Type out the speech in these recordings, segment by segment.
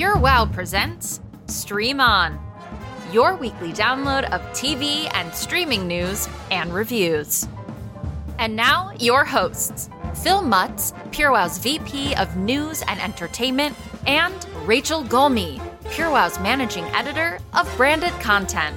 Pure Wow presents Stream On, your weekly download of TV and streaming news and reviews. And now, your hosts Phil Mutz, Pure Wow's VP of News and Entertainment, and Rachel Gulmi, Pure Wow's Managing Editor of Branded Content.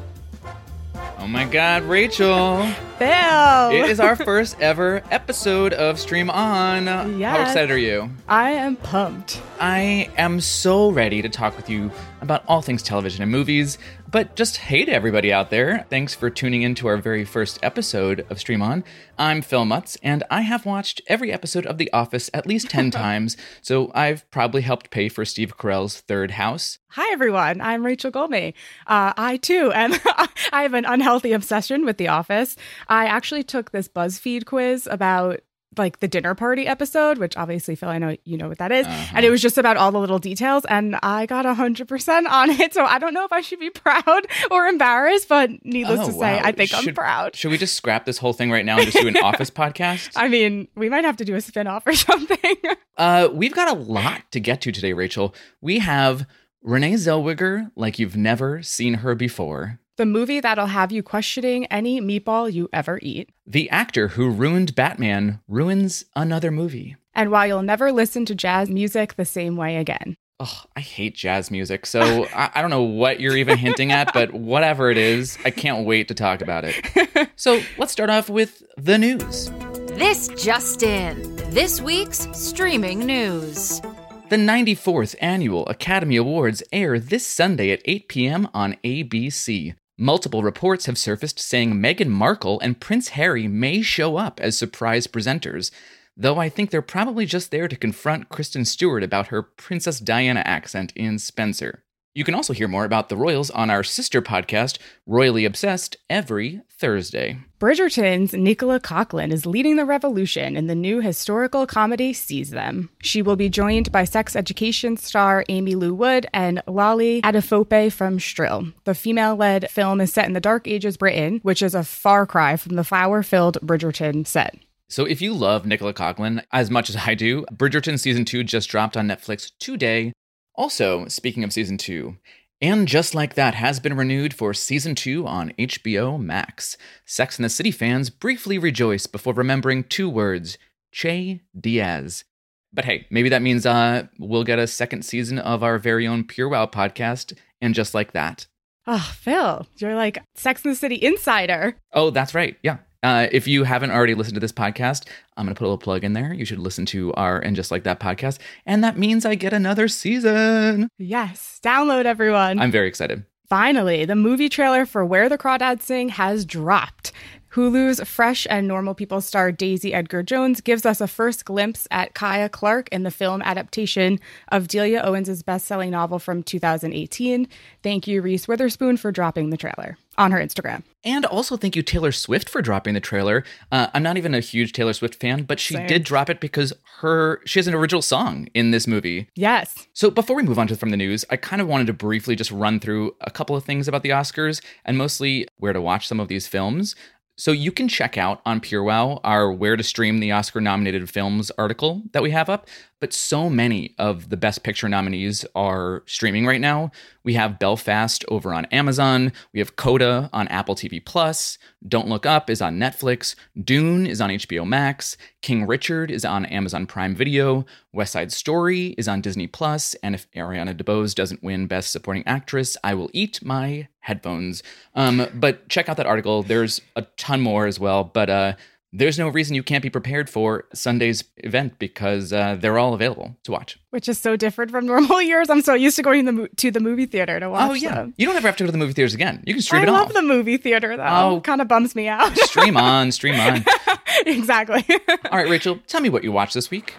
Oh my god, Rachel. Phil! It is our first ever episode of Stream On. How excited are you? I am pumped. I am so ready to talk with you about all things television and movies, but just hey to everybody out there. Thanks for tuning in to our very first episode of Stream On. I'm Phil Mutz, and I have watched every episode of The Office at least 10 times, so I've probably helped pay for Steve Carell's third house. Hi, everyone. I'm Rachel Gulmi. Uh, I, too, am. I have an unhealthy obsession with The Office. I actually took this BuzzFeed quiz about like the dinner party episode, which obviously, Phil, I know you know what that is. Uh-huh. And it was just about all the little details. And I got 100% on it. So I don't know if I should be proud or embarrassed, but needless Oh, to say, wow. I think I'm proud. Should we just scrap this whole thing right now and just do an Office podcast? I mean, we might have to do a spin off or something. Uh, we've got a lot to get to today, Rachel. We have Renee Zellweger like you've never seen her before. The movie that'll have you questioning any meatball you ever eat. The actor who ruined Batman ruins another movie. and why you'll never listen to jazz music the same way again. Oh, I hate jazz music, so I, I don't know what you're even hinting at, but whatever it is, I can't wait to talk about it. So let's start off with the news. This just in this week's streaming news. The 94th Annual Academy Awards air this Sunday at 8 p.m. on ABC. Multiple reports have surfaced saying Meghan Markle and Prince Harry may show up as surprise presenters, though I think they're probably just there to confront Kristen Stewart about her Princess Diana accent in Spencer. You can also hear more about the Royals on our sister podcast, Royally Obsessed, every Thursday. Bridgerton's Nicola Coughlan is leading the revolution in the new historical comedy Seize Them. She will be joined by sex education star Aimee Lou Wood and Lolly Adefope from Shrill. The female led film is set in the Dark Ages Britain, which is a far cry from the flower filled Bridgerton set. So if you love Nicola Coughlan as much as I do, Bridgerton season 2 just dropped on Netflix today. Also, speaking of season 2, and Just Like That has been renewed for season 2 on HBO Max. Sex and the City fans briefly rejoice before remembering two words, Che Diaz. But hey, maybe that means uh, we'll get a second season of our very own Pure Wow podcast, and Just Like That. Oh, Phil, you're like Sex and the City insider. Oh, that's right. Yeah. Uh, if you haven't already listened to this podcast, I'm going to put a little plug in there. You should listen to our And Just Like That podcast. And that means I get another season. Yes, download everyone. I'm very excited. Finally, the movie trailer for Where the Crawdads Sing has dropped. Hulu's Fresh and Normal People star Daisy Edgar Jones gives us a first glimpse at Kya Clark in the film adaptation of Delia Owens' best-selling novel from 2018. Thank you, Reese Witherspoon, for dropping the trailer on her Instagram. And also thank you, Taylor Swift, for dropping the trailer. Uh, I'm not even a huge Taylor Swift fan, but she Same. did drop it because her she has an original song in this movie. Yes. So before we move on to from the news, I kind of wanted to briefly just run through a couple of things about the Oscars and mostly where to watch some of these films. So you can check out on PureWow our where to stream the Oscar nominated films article that we have up, but so many of the best picture nominees are streaming right now. We have Belfast over on Amazon, we have Coda on Apple TV Plus, Don't Look Up is on Netflix, Dune is on HBO Max, King Richard is on Amazon Prime Video, West Side Story is on Disney Plus, and if Ariana DeBose doesn't win Best Supporting Actress, I will eat my headphones. Um, but check out that article. There's a ton more as well, but uh, there's no reason you can't be prepared for Sunday's event because uh, they're all available to watch. Which is so different from normal years. I'm so used to going to the, mo- to the movie theater to watch oh yeah, them. you don't ever have to go to the movie theaters again. You can stream I it I love all. the movie theater, though. Oh. Kind of bums me out. stream on, stream on. exactly. All right, Rachel, tell me what you watched this week.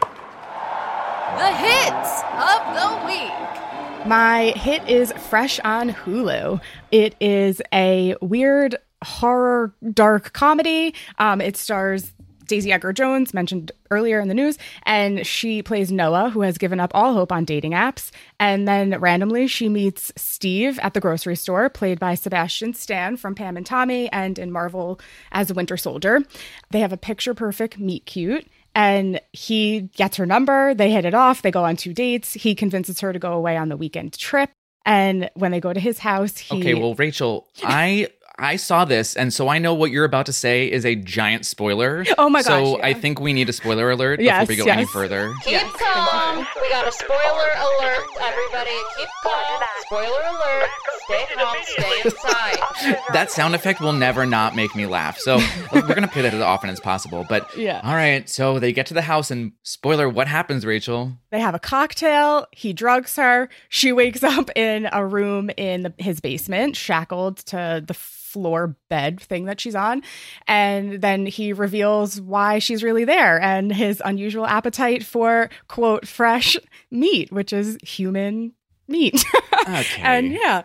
The hits of the week. My hit is fresh on Hulu. It is a weird horror dark comedy. Um, it stars Daisy Edgar Jones, mentioned earlier in the news, and she plays Noah, who has given up all hope on dating apps. And then randomly, she meets Steve at the grocery store, played by Sebastian Stan from Pam and Tommy and in Marvel as a Winter Soldier. They have a picture perfect meet cute. And he gets her number. They hit it off. They go on two dates. He convinces her to go away on the weekend trip. And when they go to his house, he. Okay, well, Rachel, I I saw this, and so I know what you're about to say is a giant spoiler. Oh my gosh! So yeah. I think we need a spoiler alert Yes, before we go yes. any further. Keep Yes, calm. We got a spoiler alert, everybody. Keep calm. Spoiler alert. Stay calm. Stay inside. That sound effect will never not make me laugh. So we're gonna play that as often as possible. But Yeah. all right, so they get to the house, and spoiler, what happens, Rachel? They have a cocktail. He drugs her. She wakes up in a room in the, his basement, shackled to the floor bed thing that she's on. And then he reveals why she's really there and his unusual appetite for, quote, fresh meat, which is human meat. Okay. and yeah.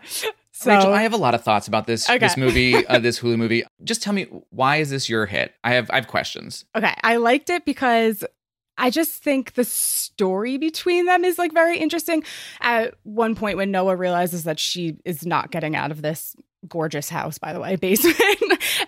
So, Rachel, I have a lot of thoughts about this Okay. this movie, uh, this Hulu movie. Just tell me why is this your hit? I have I have questions. Okay, I liked it because I just think the story between them is like very interesting. At one point, when Noah realizes that she is not getting out of this gorgeous house, by the way, basement,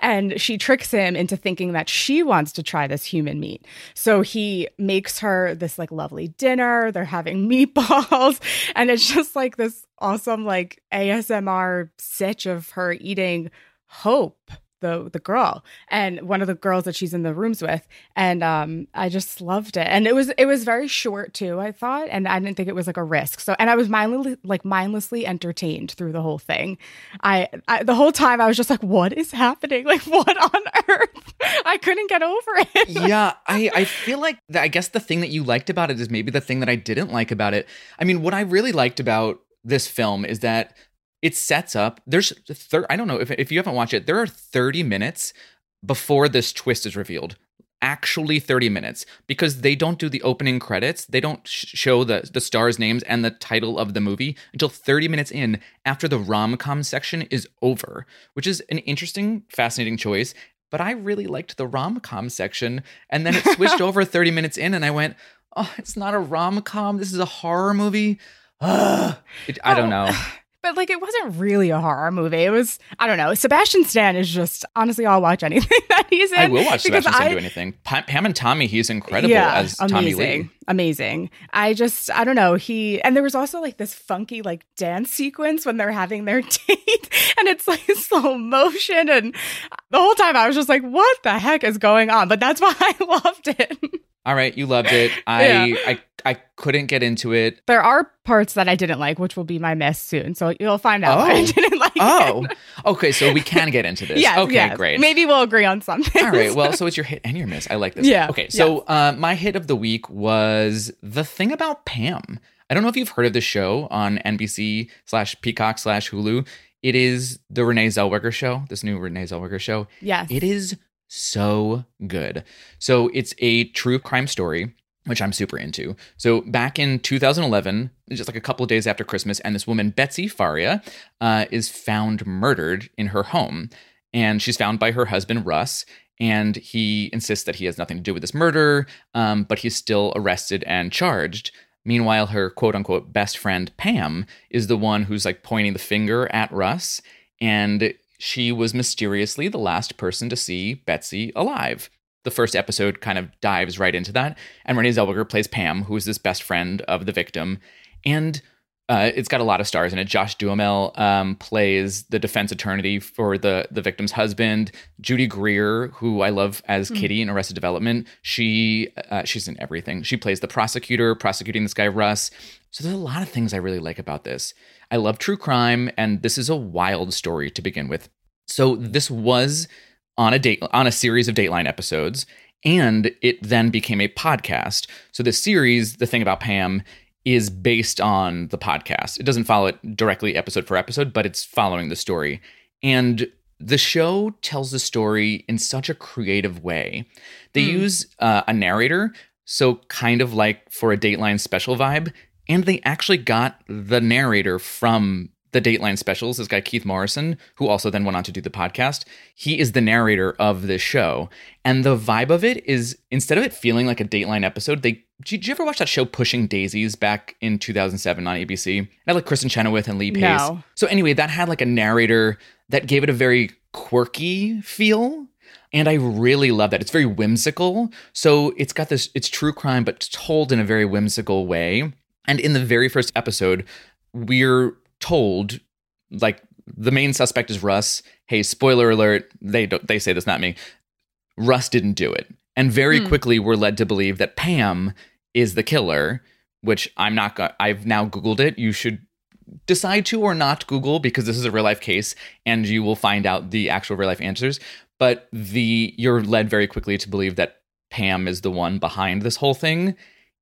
and she tricks him into thinking that she wants to try this human meat. So he makes her this like lovely dinner. They're having meatballs, and it's just like this awesome like ASMR sitch of her eating hope the the girl and one of the girls that she's in the rooms with. And um I just loved it. And it was it was very short too I thought. And I didn't think it was like a risk. So and I was mindlessly like mindlessly entertained through the whole thing. I, I the whole time I was just like what is happening? Like what on earth? I couldn't get over it. Yeah, I, I feel like the, I guess the thing that you liked about it is maybe the thing that I didn't like about it. I mean, what I really liked about this film is that it sets up. There's thir- I don't know if if you haven't watched it, there are 30 minutes before this twist is revealed. Actually, 30 minutes because they don't do the opening credits. They don't sh- show the the stars' names and the title of the movie until 30 minutes in after the rom com section is over, which is an interesting, fascinating choice but I really liked the rom com section. And then it switched over 30 minutes in, and I went, oh, it's not a rom com. This is a horror movie. Ugh. It, I don't oh. know. but like it wasn't really a horror movie it was I don't know Sebastian Stan is just honestly I'll watch anything that he's in I will watch Sebastian Stan I- do anything. Pa- Pam and Tommy, he's incredible as Tommy amazing, Lee. amazing. I just, I don't know. He and there was also like this funky like dance sequence when they're having their date, and it's like slow motion, and the whole time I was just like, "What the heck is going on?" But that's why I loved it. All right, you loved it. I, Yeah. I I couldn't get into it. there are parts that I didn't like, which will be my mess soon, so you'll find out. why I Oh. didn't like. Oh, it. okay. So we can get into this. yes, okay, yes. great. Maybe we'll agree on something. All right. Well, so it's your hit and your miss. I like this. Yeah, Okay. So uh, my hit of the week was the thing about Pam. I don't know if you've heard of this show on NBC slash Peacock slash Hulu. It is the Renee Zellweger show. This new Renee Zellweger show. yes, It is so good. So it's a true crime story, which I'm super into. So back in 2011, just like a couple of days after Christmas, and this woman, Betsy Faria, uh, is found murdered in her home. And she's found by her husband, Russ. And he insists that he has nothing to do with this murder, um, but he's still arrested and charged. Meanwhile, her quote unquote best friend, Pam, is the one who's like pointing the finger at Russ. And she was mysteriously the last person to see Betsy alive. The first episode kind of dives right into that. And Renee Zellweger plays Pam, who is this best friend of the victim. And uh, it's got a lot of stars in it. Josh Duhamel um, plays the defense attorney for the the victim's husband. Judy Greer, who I love as Kitty in Arrested Development, she uh, she's in everything. She plays the prosecutor prosecuting this guy Russ. So there's a lot of things I really like about this. I love true crime, and this is a wild story to begin with. So this was on a date on a series of Dateline episodes, and it then became a podcast. So the series, the thing about Pam, is based on the podcast. It doesn't follow it directly episode for episode, but it's following the story. And the show tells the story in such a creative way. They Hmm. use uh, a narrator, so kind of like for a Dateline special vibe, and they actually got the narrator from the Dateline specials, this guy Keith Morrison, who also then went on to do the podcast. He is the narrator of this show. And the vibe of it is instead of it feeling like a Dateline episode, they did you ever watch that show Pushing Daisies back in 2007 on ABC? It had like Kristin Chenoweth and Lee Pace. No. So anyway, that had like a narrator that gave it a very quirky feel. And I really love that. It's very whimsical. So it's got this, it's true crime, but told in a very whimsical way. And in the very first episode, we're told, like, the main suspect is Russ. Hey, spoiler alert. They don't, they say this, not me. Russ didn't do it. And very Hmm. quickly, we're led to believe that Pam is the killer, which I'm not, go- I've now Googled it. You should decide to or not Google because this is a real life case and you will find out the actual real life answers. But the you're led very quickly to believe that Pam is the one behind this whole thing.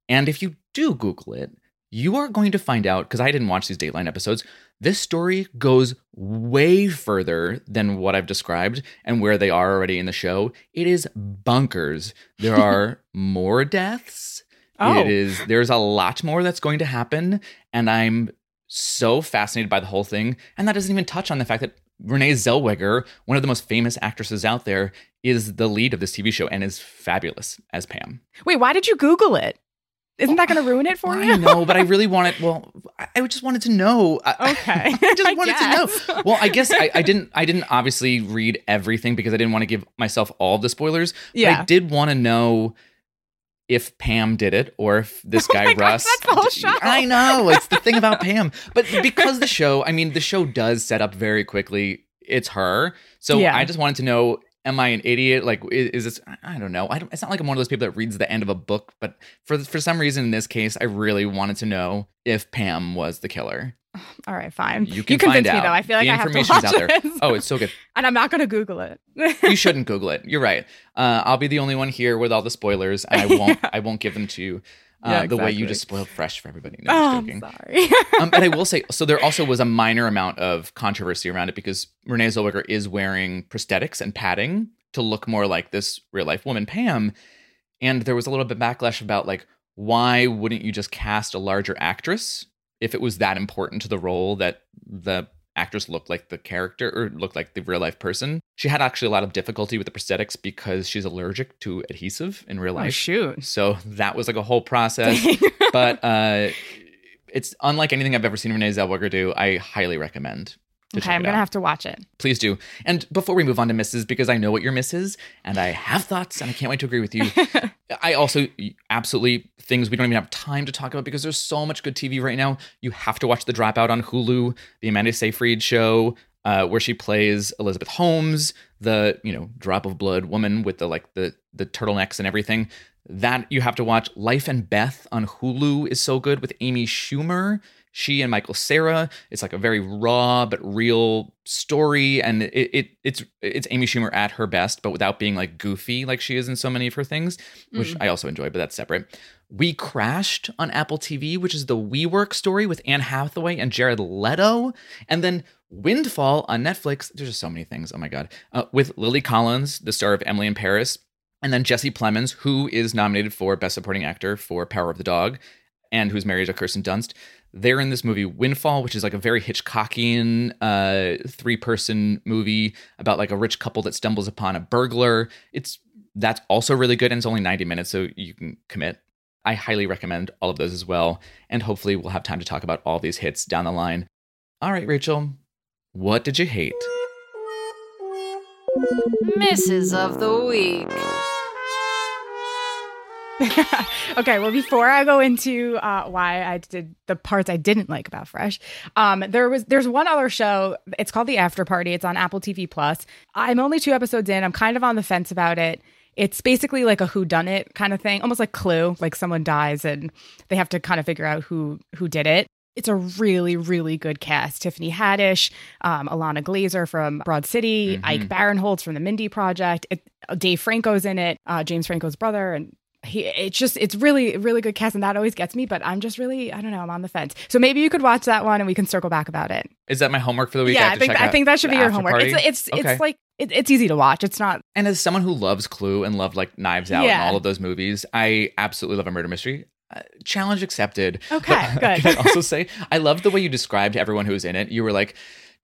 And if you do Google it, you are going to find out because I didn't watch these Dateline episodes. This story goes way further than what I've described and where they are already in the show. It is bunkers. There are more deaths. Oh. It is there's a lot more that's going to happen and I'm so fascinated by the whole thing and that doesn't even touch on the fact that Renee Zellweger, one of the most famous actresses out there, is the lead of this TV show and is fabulous as Pam. Wait, why did you Google it? Isn't that going to ruin it for you? I know, but I really wanted. Well, I I just wanted to know. Okay. I just wanted guess. to know. Well, I guess I, I didn't. I didn't obviously read everything because I didn't want to give myself all the spoilers. But Yeah. I did want to know if Pam did it or if this guy Oh my gosh, Russ. that's the whole show. I know it's the thing about Pam, but because the show. I mean, the show does set up very quickly. It's her. So Yeah. I just wanted to know. Am I an idiot? Like, is, is this? I don't know. I don't, it's not like I'm one of those people that reads the end of a book, but for for some reason in this case, I really wanted to know if Pam was the killer. All right, fine. You can you convinced find me though. I feel like the I have to watch out there. it. Oh, it's so good. and I'm not going to Google it. You shouldn't Google it. You're right. Uh, I'll be the only one here with all the spoilers, and I won't. I won't give them to you. Uh, Yeah, The way you just spoiled fresh for everybody. No, oh, I'm I'm sorry. um, but I will say, so there also was a minor amount of controversy around it because Renee Zellweger is wearing prosthetics and padding to look more like this real life woman, Pam. And there was a little bit backlash about like, why wouldn't you just cast a larger actress if it was that important to the role that the actress looked like the character or looked like the real life person? She had actually a lot of difficulty with the prosthetics because she's allergic to adhesive in real oh, life. shoot. So that was like a whole process but uh, it's unlike anything I've ever seen Renee Zellweger do. I highly recommend. Okay, I'm going to out. have to watch it. Please do. And before we move on to misses, because I know what your misses, and I have thoughts, and I can't wait to agree with you. I also absolutely things we don't even have time to talk about because there's so much good TV right now. You have to watch The Dropout on Hulu, the Amanda Seyfried show, uh, where she plays Elizabeth Holmes, the you know drop of blood woman with the like the the turtlenecks and everything. That you have to watch. Life and Beth on Hulu is so good with Amy Schumer. She and Michael Cera. It's like a very raw but real story, and it, it it's it's Amy Schumer at her best, but without being like goofy like she is in so many of her things, which I also enjoy. But that's separate. WeCrashed on Apple TV, which is the WeWork story with Anne Hathaway and Jared Leto, and then Windfall on Netflix. There's just so many things. Oh my god, uh, with Lily Collins, the star of Emily in Paris, and then Jesse Plemons, who is nominated for Best Supporting Actor for Power of the Dog, and who's married to Kirsten Dunst. They're in this movie Windfall, which is like a very Hitchcockian uh, three-person movie about like a rich couple that stumbles upon a burglar. It's that's also really good, and it's only 90 minutes, so you can commit. I highly recommend all of those as well, and hopefully we'll have time to talk about all these hits down the line. All right, Rachel, what did you hate? Misses of the week. okay, well, before I go into uh, why I did the parts I didn't like about Fresh, um, there was there's one other show. It's called The After Party. It's on Apple TV Plus. I'm only two episodes in. I'm kind of on the fence about it. It's basically like a who done it kind of thing, almost like Clue. Like someone dies and they have to kind of figure out who who did it. It's a really, really good cast. Tiffany Haddish, um, Ilana Glazer from Broad City, Ike Barinholtz from the Mindy Project. It, Dave Franco's in it, uh, James Franco's brother, and he it's just it's really really good cast and that always gets me but i'm just really i don't know i'm on the fence so maybe you could watch that one and we can circle back about it Is that my homework for the week? yeah have i think i think that should be your homework Party? it's it's Okay. it's like it, it's easy to watch it's not And as someone who loves Clue and loved like Knives Out and all of those movies, I absolutely love a murder mystery. Uh, challenge accepted. Okay, But good. Can I also say I love the way you described everyone who was in it. You were like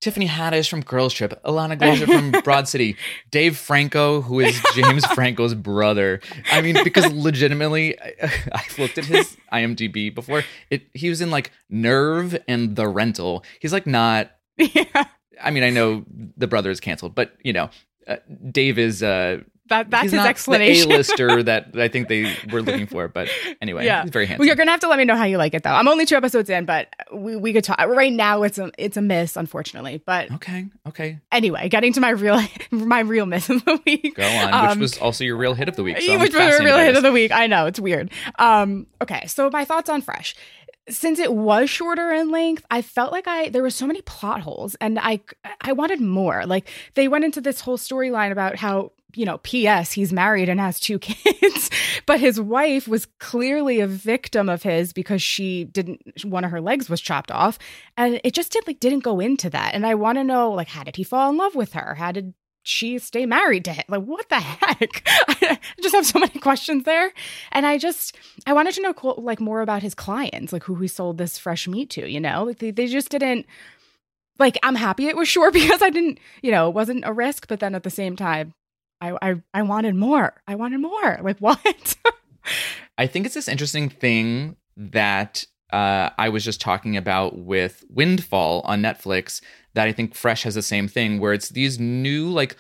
Tiffany Haddish from Girls Trip, Ilana Glazer from Broad City, Dave Franco, who is James Franco's brother. I mean, because legitimately, I, I've looked at his IMDb before. It he was in like Nerve and The Rental. He's like not yeah I mean, I know the brother is canceled, but you know, uh, Dave is uh, that that's he's his explanation. The A-lister that I think they were looking for, but anyway, Yeah. he's very handsome. Well, you're gonna have to let me know how you like it, though. I'm only two episodes in, but we, we could talk. Right now, it's a it's a miss, unfortunately. But okay, okay, anyway, getting to my real my real miss of the week. go on. Um, which was also your real hit of the week. So which was a real hit of the week. I know it's weird. Um, okay, so my thoughts on Fresh. Since it was shorter in length, I felt like I there were so many plot holes, and I I wanted more. Like they went into this whole storyline about how you know, P.S. He's married and has two kids, but his wife was clearly a victim of his because she didn't one of her legs was chopped off, and it just did like didn't go into that. And I want to know like how did he fall in love with her? How did she stay married to him? Like, what the heck? I just have so many questions there. And I just, I wanted to know like more about his clients, like who he sold this fresh meat to, you know? Like they, they just didn't, like, I'm happy it was short because I didn't, you know, it wasn't a risk, but then at the same time, I, I, I wanted more. I wanted more. Like, what? I think it's this interesting thing that uh, I was just talking about with Windfall on Netflix. That I think Fresh has the same thing, where it's these new, like,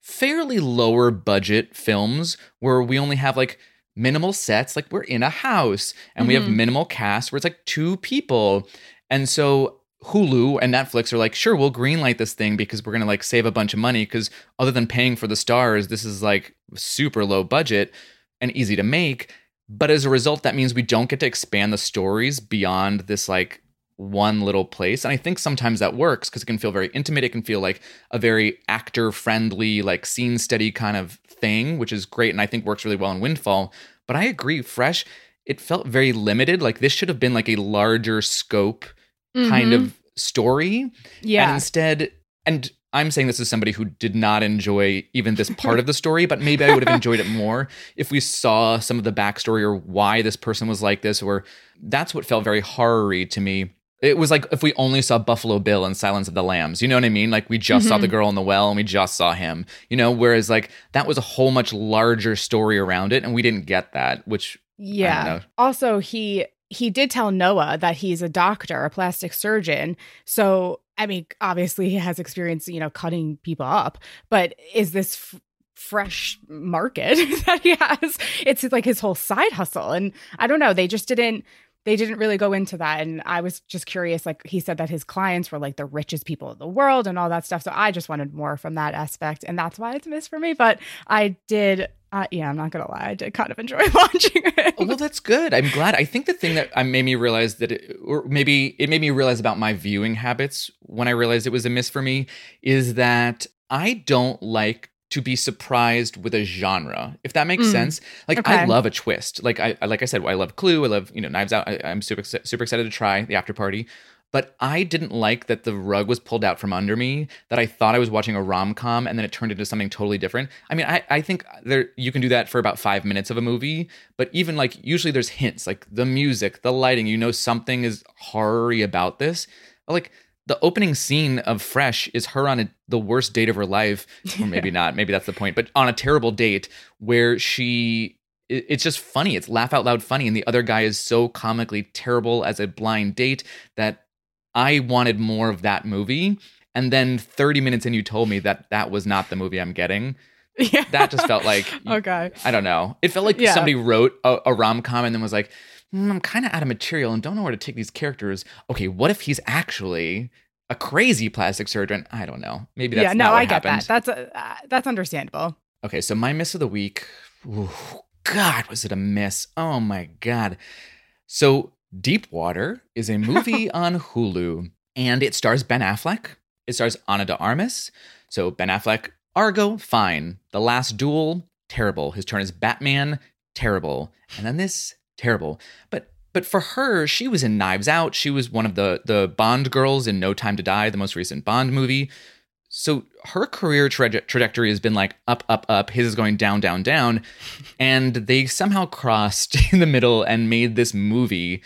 fairly lower budget films where we only have like minimal sets, like we're in a house, and we have Mhm. minimal cast where it's like two people. And so Hulu and Netflix are like, sure, we'll greenlight this thing because we're gonna like save a bunch of money. Because other than paying for the stars, this is like super low budget and easy to make. But as a result, that means we don't get to expand the stories beyond this like one little place. And I think sometimes that works because it can feel very intimate. It can feel like a very actor friendly, like scene steady kind of thing, which is great. And I think works really well in Windfall. But I agree, Fresh, it felt very limited. Like this should have been like a larger scope kind Mhm. of story. Yeah. And instead, and I'm saying this as somebody who did not enjoy even this part of the story, but maybe I would have enjoyed it more if we saw some of the backstory or why this person was like this, or that's what felt very horror to me. It was like if we only saw Buffalo Bill and Silence of the Lambs. You know what I mean? Like we just saw the girl in the well and we just saw him. You know, whereas like that was a whole much larger story around it, and we didn't get that, which Yeah. Also, he he did tell Noah that he's a doctor, a plastic surgeon. So, I mean, obviously he has experience, you know, cutting people up. But is this f- fresh market that he has? It's like his whole side hustle, and I don't know. They just didn't. They didn't really go into that, and I was just curious. Like he said that his clients were like the richest people in the world and all that stuff. So I just wanted more from that aspect, and that's why it's a miss for me. But I did, uh, yeah, I'm not gonna lie, I did kind of enjoy watching it. Oh, well, that's good. I'm glad. I think the thing that made me realize that, it, or maybe it made me realize about my viewing habits when I realized it was a miss for me, is that I don't like to be surprised with a genre, if that makes Mm. sense. Like I love a twist. Like I, like I said, I love Clue. I love you know Knives Out. I, I'm super super excited to try the After Party. But I didn't like that the rug was pulled out from under me. That I thought I was watching a rom com, and then it turned into something totally different. I mean, I, I think there you can do that for about five minutes of a movie, but even like usually there's hints, like the music, the lighting. You know something is horror about this. Like the opening scene of Fresh is her on a, the worst date of her life, or maybe not. Maybe that's the point, but on a terrible date where she. it- It's just funny. It's laugh out loud funny, and the other guy is so comically terrible as a blind date that I wanted more of that movie. And then 30 minutes in, you told me that that was not the movie I'm getting. yeah. That just felt like, okay. I don't know. It felt like Yeah. somebody wrote a, a rom com and then was like, "Hmm, I'm kind of out of material and don't know where to take these characters. Okay, what if he's actually a crazy plastic surgeon? I don't know. Maybe that's yeah, no, I get happened. that. That's uh, that's understandable. Okay, so my miss of the week. ooh, God, was it a miss? Oh my God. So, Deep Water is a movie on Hulu and it stars Ben Affleck. It stars Ana de Armas. So, Ben Affleck, Argo, fine. The Last Duel, terrible. His turn as Batman, terrible. And then this, terrible. But but for her, she was in Knives Out. She was one of the the Bond girls in No Time to Die, the most recent Bond movie. So her career traje- trajectory has been like up up up. His is going down down down. And they somehow crossed in the middle and made this movie.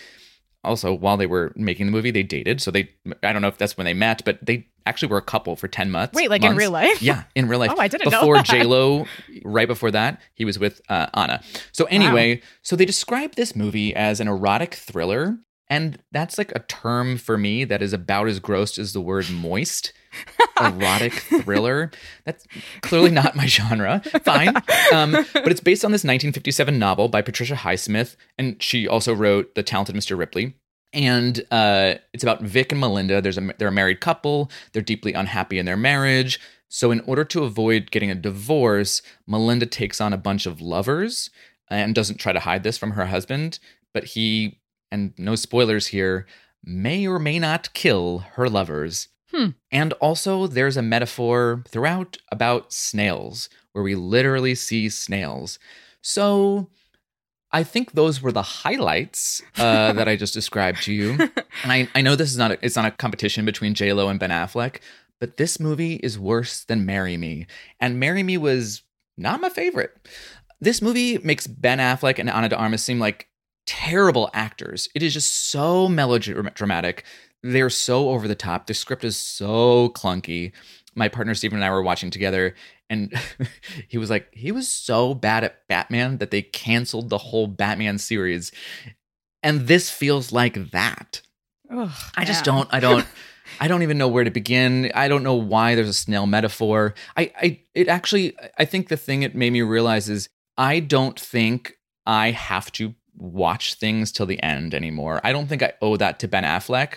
Also while they were making the movie they dated. So they i don't know if that's when they met but they actually we were a couple for 10 months Wait, like in real life? yeah in real life Oh, I didn't know before j-lo right before that he was with uh, Ana so anyway so they describe this movie as an erotic thriller And that's like a term for me that is about as gross as the word moist. Erotic thriller. That's clearly not my genre. Fine. Um, but it's based on this 1957 novel by Patricia Highsmith. And she also wrote The Talented Mr. Ripley. And uh, it's about Vic and Melinda. There's a, they're a married couple. They're deeply unhappy in their marriage. So, in order to avoid getting a divorce, Melinda takes on a bunch of lovers and doesn't try to hide this from her husband. But he, and no spoilers here, may or may not kill her lovers. Hmm. And also, there's a metaphor throughout about snails, where we literally see snails. So, I think those were the highlights uh, that I just described to you. And I, I know this is not a, it's not a competition between J Lo and Ben Affleck, but this movie is worse than Marry Me, and Marry Me was not my favorite. This movie makes Ben Affleck and Ana de Armas seem like terrible actors. It is just so melodramatic. They're so over the top. The script is so clunky. My partner Steven and I were watching together, and he was like, he was so bad at Batman that they canceled the whole Batman series. And this feels like that. Ugh, I just man. don't, I don't. I don't even know where to begin. I don't know why there's a snail metaphor. I, I, it actually, I think the thing it made me realize is I don't think I have to watch things till the end anymore. I don't think I owe that to Ben Affleck.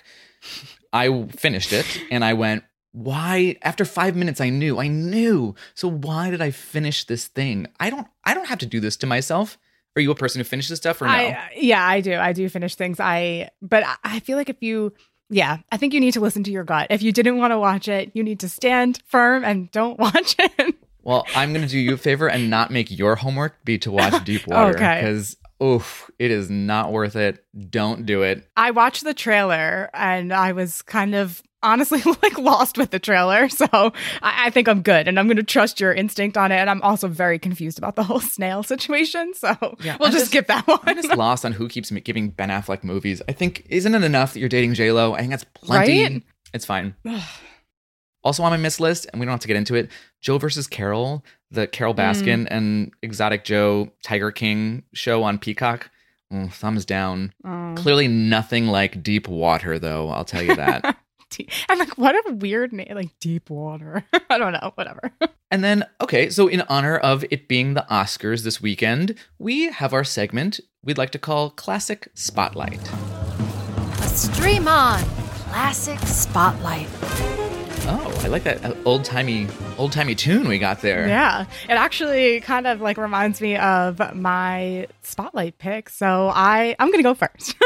I finished it and I went, why? After five minutes, I knew, I knew. So why did I finish this thing? I don't, I don't have to do this to myself. Are you a person who finishes stuff or no? I, yeah, I do. I do finish things. I, but I- feel like if you, yeah, I think you need to listen to your gut. If you didn't want to watch it, you need to stand firm and don't watch it. Well, I'm going to do you a favor and not make your homework be to watch Deep Water Okay. because oof, it is not worth it. Don't do it. I watched the trailer and I was kind of honestly like lost with the trailer. So I, I think I'm good and I'm going to trust your instinct on it. And I'm also very confused about the whole snail situation. So Yeah, we'll I'm just, just- skip that I'm one. just lost on who keeps giving Ben Affleck movies. I think isn't it enough that you're dating J Lo? I think that's plenty. Right? It's fine. Also on my miss list, and we don't have to get into it. Joe versus Carole, the Carole Baskin and Exotic Joe Tiger King show on Peacock. Mm, thumbs down. Oh. Clearly nothing like Deep Water, though. I'll tell you that. Deep- I'm like, what a weird name, like deep water. I don't know, whatever. And then, okay, so in honor of it being the Oscars this weekend, we have our segment we'd like to call Classic Spotlight. A stream on classic spotlight. Oh, I like that old timey, old timey tune we got there. Yeah, it actually kind of like reminds me of my spotlight pick. So I I'm gonna go first.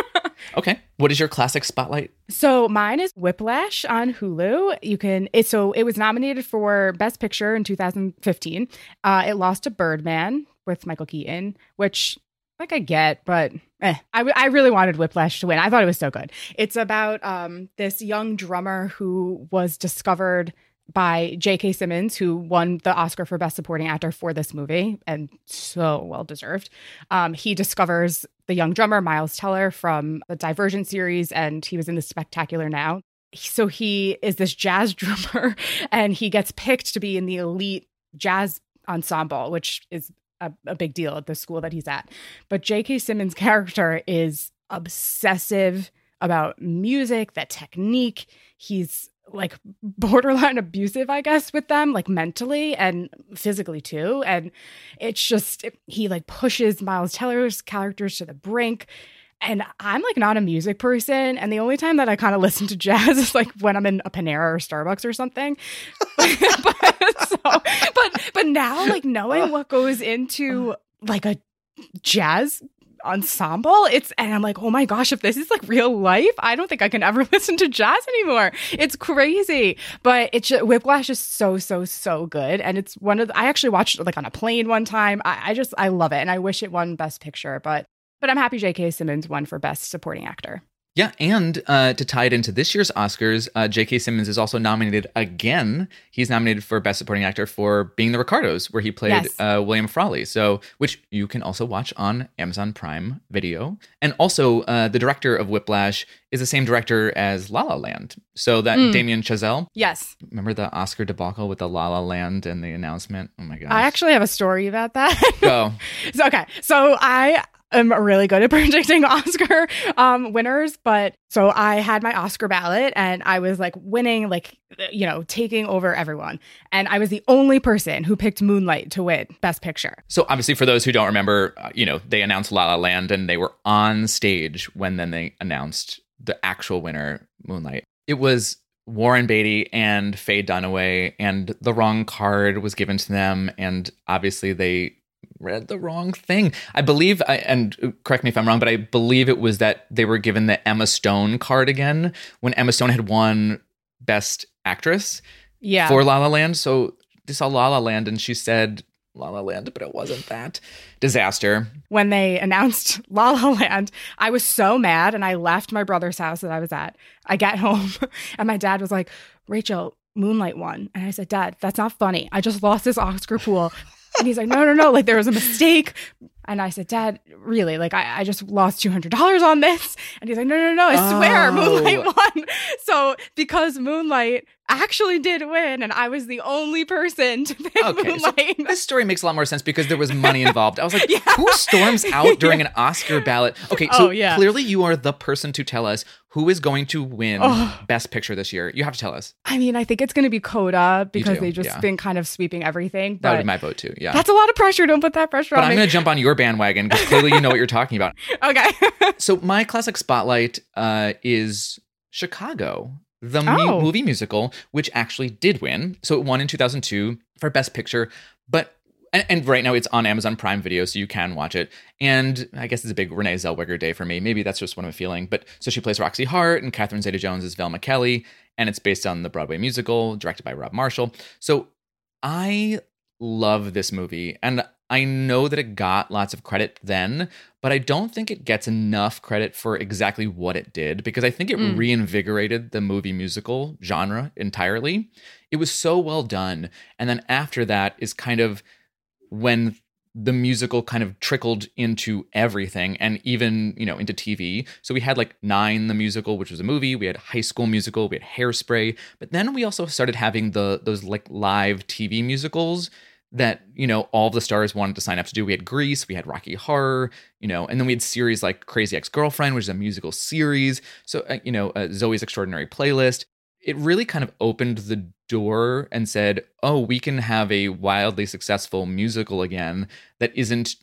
Okay, what is your classic spotlight? So mine is Whiplash on Hulu. You can it so it was nominated for Best Picture in 2015. Uh, it lost to Birdman with Michael Keaton, which like I get, but eh, I, I really wanted Whiplash to win. I thought it was so good. It's about um, this young drummer who was discovered by J.K. Simmons, who won the Oscar for Best Supporting Actor for this movie, and so well deserved. Um, he discovers the young drummer Miles Teller from the Divergent series, and he was in the Spectacular Now. So he is this jazz drummer, and he gets picked to be in the elite jazz ensemble, which is a, a big deal at the school that he's at. But J.K. Simmons' character is obsessive about music, the technique. He's like borderline abusive, I guess, with them, like mentally and physically too. And it's just, he like pushes Miles Teller's characters to the brink. And I'm like not a music person. And the only time that I kind of listen to jazz is like when I'm in a Panera or Starbucks or something. but, so, but, but now, like knowing what goes into like a jazz ensemble it's and i'm like oh my gosh if this is like real life i don't think i can ever listen to jazz anymore it's crazy but it's just, whiplash is so so so good and it's one of the, i actually watched it like on a plane one time I, I just i love it and i wish it won best picture but but i'm happy jk simmons won for best supporting actor Yeah, and uh, to tie it into this year's Oscars, uh, J.K. Simmons is also nominated again. He's nominated for Best Supporting Actor for Being the Ricardos, where he played Yes. uh, William Frawley. So, which you can also watch on Amazon Prime Video. And also, uh, the director of Whiplash is the same director as La La Land. So that Mm. Damien Chazelle, yes remember the Oscar debacle with the La La Land and the announcement? Oh my god! i actually have a story about that go. So, okay. So I am really good at predicting Oscar um, winners, but so I had my Oscar ballot and I was like winning, like, you know, taking over everyone. And I was the only person who picked Moonlight to win Best Picture. So obviously, for those who don't remember, uh, you know, they announced La La Land and they were on stage when then they announced the actual winner, Moonlight. It was Warren Beatty and Faye Dunaway, and the wrong card was given to them, and obviously they read the wrong thing. I believe, and correct me if I'm wrong, but I believe it was that they were given the Emma Stone card again when Emma Stone had won Best Actress Yeah. for La La Land. So they saw La La Land, and she said La La Land, but it wasn't that disaster. when they announced La La Land, I was so mad and I left my brother's house that I was at. I get home and my dad was like, Rachel, Moonlight won. And I said, Dad, that's not funny. I just lost this Oscar pool. And he's like, No, no, no. Like there was a mistake. And I said, Dad, really? Like I, I just lost $200 on this. And he's like, No, no, no. I swear Oh. Moonlight won. So because Moonlight actually did win and I was the only person to pick Okay, so this story makes a lot more sense because there was money involved. I was like, Yeah. who storms out during an Oscar ballot? Okay, so Oh, yeah. clearly you are the person to tell us who is going to win Oh. Best Picture this year. You have to tell us. I mean, I think it's going to be Coda because they've just yeah. been kind of sweeping everything. That would be my vote too. Yeah. that's a lot of pressure. Don't put that pressure on. Me. But on I'm me. going to jump on your bandwagon because clearly you know what you're talking about. okay. So my classic spotlight uh, is Chicago, the mu- Oh. movie musical, which actually did win. So it won in 2002 for Best Picture, but and, and right now it's on Amazon Prime Video, so you can watch it. And I guess it's a big Renee Zellweger day for me. Maybe that's just what I'm feeling. But so she plays Roxie Hart, and Catherine Zeta-Jones is Velma Kelly, and it's based on the Broadway musical directed by Rob Marshall. So I love this movie, and I know that it got lots of credit then, but I don't think it gets enough credit for exactly what it did because I think it Mm. reinvigorated the movie musical genre entirely. It was so well done. And then after that is kind of when the musical kind of trickled into everything and even, you know, into TV. So we had like Nine the musical, which was a movie, we had High School Musical, we had Hairspray, but then we also started having the those like live TV musicals that you know all the stars wanted to sign up to do. We had Grease, we had Rocky Horror, you know, and then we had series like Crazy Ex Girlfriend, which is a musical series. So uh, you know, uh, Zoey's Extraordinary Playlist. It really kind of opened the door and said, "Oh, we can have a wildly successful musical again that isn't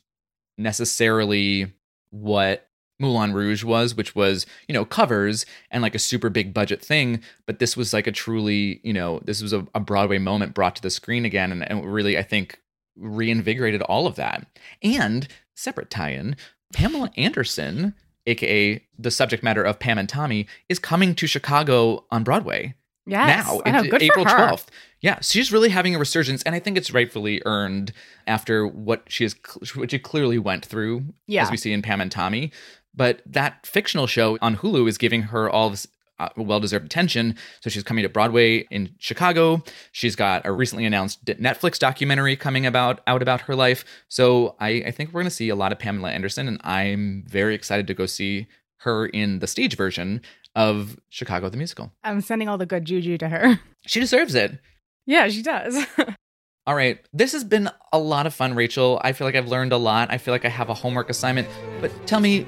necessarily what." Moulin Rouge was, which was, you know, covers and like a super big budget thing. But this was like a truly, you know, this was a, a Broadway moment brought to the screen again. And, and really, I think, reinvigorated all of that. And separate tie in, Pamela Anderson, aka the subject matter of Pam and Tommy, is coming to Chicago on Broadway Yes. now. I know, April for her. 12th. Yeah, she's really having a resurgence, and I think it's rightfully earned after what she is, what she clearly went through, Yeah. as we see in Pam and Tommy. But that fictional show on Hulu is giving her all this uh, well-deserved attention. So she's coming to Broadway in Chicago. She's got a recently announced Netflix documentary coming about out about her life. So I, I think we're going to see a lot of Pamela Anderson, and I'm very excited to go see her in the stage version of Chicago the musical. I'm sending all the good juju to her. She deserves it. yeah, she does. All right. This has been a lot of fun, Rachel. I feel like I've learned a lot. I feel like I have a homework assignment. But tell me,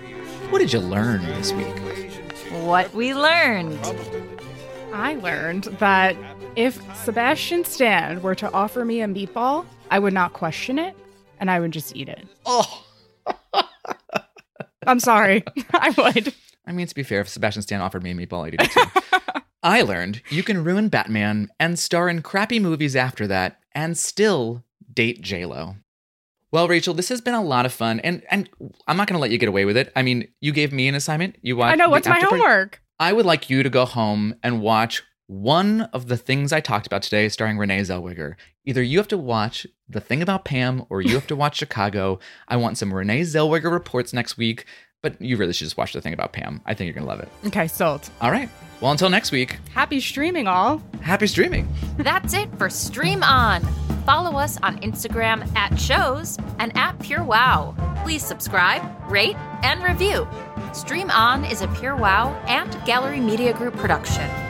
what did you learn this week? What we learned. I learned that if Sebastian Stan were to offer me a meatball, I would not question it and I would just eat it. Oh, I'm sorry. I would. I mean, to be fair, if Sebastian Stan offered me a meatball, I'd eat it too. I learned you can ruin Batman and star in crappy movies after that and still date J-Lo. Well, Rachel, this has been a lot of fun, and and I'm not going to let you get away with it. I mean, you gave me an assignment. You watched. I know. What's my after party- homework? I would like you to go home and watch one of the things I talked about today, starring Renee Zellweger. Either you have to watch The Thing About Pam or you have to watch Chicago. I want some Renee Zellweger reports next week, but you really should just watch The Thing About Pam. I think you're going to love it. Okay, sold. All right. Well, until next week, Happy streaming, all. happy streaming. That's it for Stream On. Follow us on Instagram at shows and at Pure Wow. Please subscribe, rate, and review. Stream On is a Pure Wow and Gallery Media Group production.